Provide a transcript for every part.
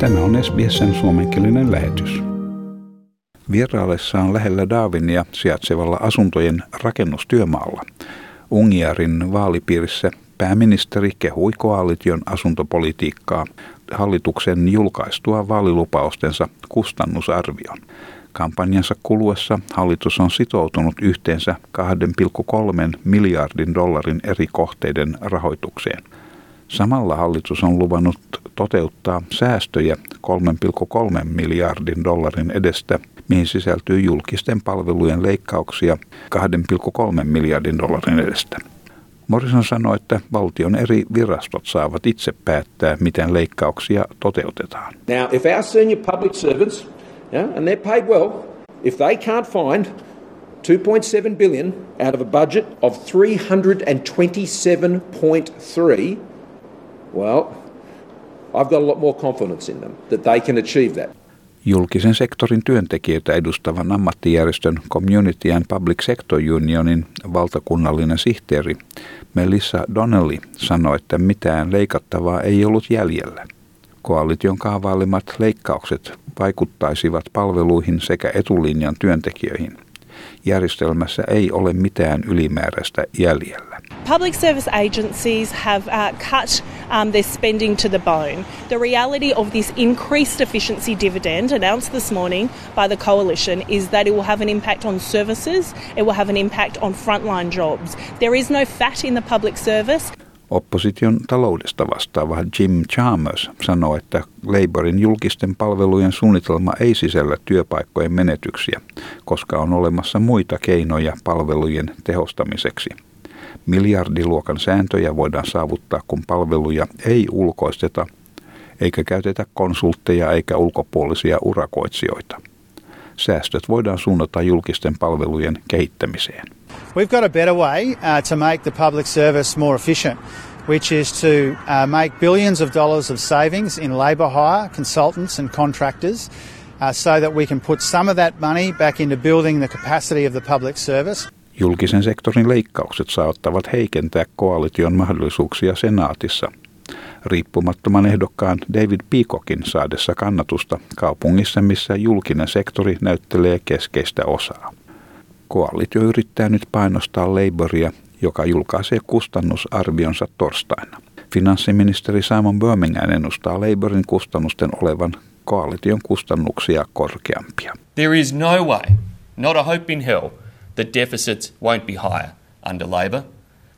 Tämä on SBSn suomenkielinen lähetys. Vieraillessaan lähellä Darwinia sijaitsevalla asuntojen rakennustyömaalla Ungiarin vaalipiirissä pääministeri kehui koalition asuntopolitiikkaa hallituksen julkaistua vaalilupaustensa kustannusarvion. Kampanjansa kuluessa hallitus on sitoutunut yhteensä 2,3 miljardin dollarin eri kohteiden rahoitukseen. Samalla hallitus on luvannut toteuttaa säästöjä 3,3 miljardin dollarin edestä, mihin sisältyy julkisten palvelujen leikkauksia 2,3 miljardin dollarin edestä. Morrison sanoi, että valtion eri virastot saavat itse päättää, miten leikkauksia toteutetaan. Now, if our senior public servants, yeah, and they're paid well, if they can't find 2.7 billion out of a budget of 327.3, well, I've got a lot more confidence in them that they can achieve that. Julkisen sektorin työntekijöitä edustavan ammattijärjestön Community and Public Sector Unionin valtakunnallinen sihteeri Melissa Donnelly sanoi, että mitään leikattavaa ei ollut jäljellä. Koalition kaavailemat leikkaukset vaikuttaisivat palveluihin sekä etulinjan työntekijöihin – järjestelmässä ei ole mitään ylimääräistä jäljellä. Public service agencies have uh, cut um, their spending to the bone. The reality of this increased efficiency dividend announced this morning by the coalition is that it will have an impact on services, it will have an impact on frontline jobs. There is no fat in the public service. Opposition taloudesta vastaava Jim Chalmers sanoo, että Labourin julkisten palvelujen suunnitelma ei sisällä työpaikkojen menetyksiä, koska on olemassa muita keinoja palvelujen tehostamiseksi. Miljardiluokan sääntöjä voidaan saavuttaa, kun palveluja ei ulkoisteta, eikä käytetä konsultteja eikä ulkopuolisia urakoitsijoita. Säästöt voidaan suunnata julkisten palvelujen kehittämiseen. We've got a better way uh, to make the public service more efficient, which is to uh, make billions of dollars of savings in labour hire, consultants, and contractors. Uh, so that we can put some of that money back into building the capacity of the public service. Julkisen sektorin leikkaukset saattavat heikentää koalition mahdollisuuksia senaatissa. Riippumattoman ehdokkaan David Peacockin saadessa kannatusta kaupungissa, missä julkinen sektori näyttelee keskeistä osaa. Koalitio yrittää nyt painostaa Labouria, joka julkaisee kustannusarvionsa torstaina. Finanssiministeri Simon Birmingham ennustaa Labourin kustannusten olevan koalition kustannuksia korkeampia. There is no way, not a hope in hell, that deficits won't be higher under Labor.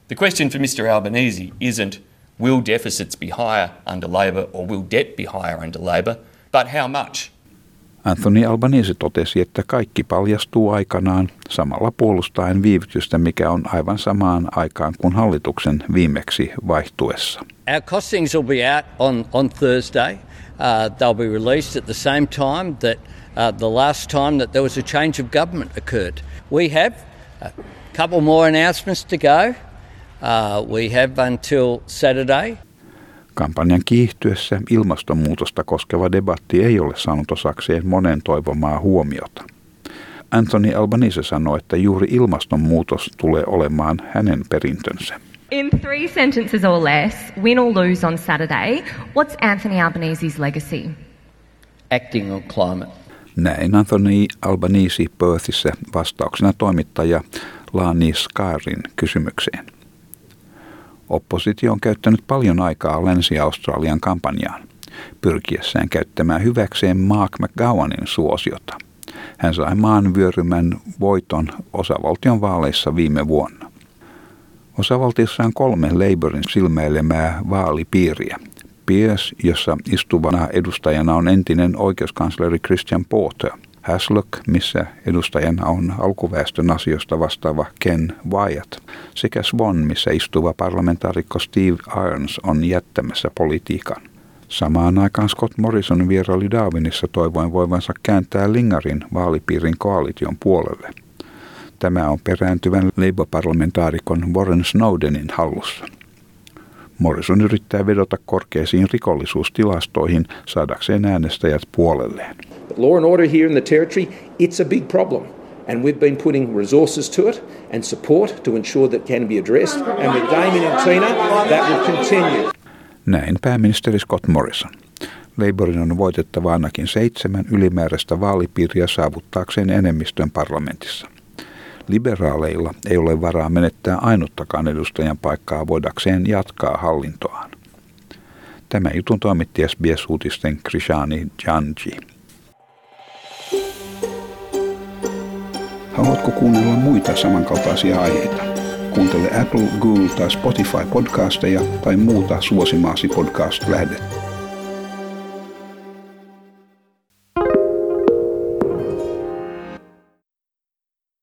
The question for Mr Albanese isn't will deficits be higher under Labor or will debt be higher under Labor, but how much? Anthony Albanese totesi, että kaikki paljastuu aikanaan samalla puolustaen viivytystä, mikä on aivan samaan aikaan kuin hallituksen viimeksi vaihtuessa. Our costings will be out on, on Thursday. Uh, they'll be released at the same time that uh, the last time that there was a change of government occurred. We have a couple more announcements to go. Uh, we have until Saturday. Kampanjan kiihtyessä ilmastonmuutosta koskeva debatti ei ole saanut osakseen monen toivomaa huomiota. Anthony Albanese sanoi, että juuri ilmastonmuutos tulee olemaan hänen perintönsä. In three sentences or less, win or lose on Saturday, what's Anthony Albanese's legacy? Acting on climate. Näin Anthony Albanese Perthissä vastauksena toimittaja Lani Skarin kysymykseen. Oppositio on käyttänyt paljon aikaa Länsi-Australian kampanjaan, pyrkiessään käyttämään hyväkseen Mark McGowanin suosiota. Hän sai maanvyörymän voiton osavaltion vaaleissa viime vuonna. Osavaltiossa on kolme Labourin silmäilemää vaalipiiriä. Pierce, jossa istuvana edustajana on entinen oikeuskansleri Christian Porter – Haslock, missä edustajana on alkuväestön asioista vastaava Ken Wyatt, sekä Swan, missä istuva parlamentaarikko Steve Irons on jättämässä politiikan. Samaan aikaan Scott Morrison vieraili Darwinissa toivoen voivansa kääntää Lingarin vaalipiirin koalition puolelle. Tämä on perääntyvän Labour-parlamentaarikon Warren Snowdenin hallussa. Morrison yrittää vedota korkeisiin rikollisuustilastoihin saadakseen äänestäjät puolelleen. Law and order here in the territory, it's a big problem. And we've been putting resources to it and support to ensure that can be addressed. And with Damien and Tina, that will continue. Näin pääministeri Scott Morrison. Labourin on voitettava ainakin seitsemän ylimääräistä vaalipiiriä saavuttaakseen enemmistön parlamentissa. Liberaaleilla ei ole varaa menettää ainuttakaan edustajan paikkaa voidakseen jatkaa hallintoaan. Tämä jutun toimitti SBS-uutisten Krishani Janji. Haluatko kuunnella muita samankaltaisia aiheita? Kuuntele Apple, Google tai Spotify podcasteja tai muuta suosimaasi podcast-lähdettä.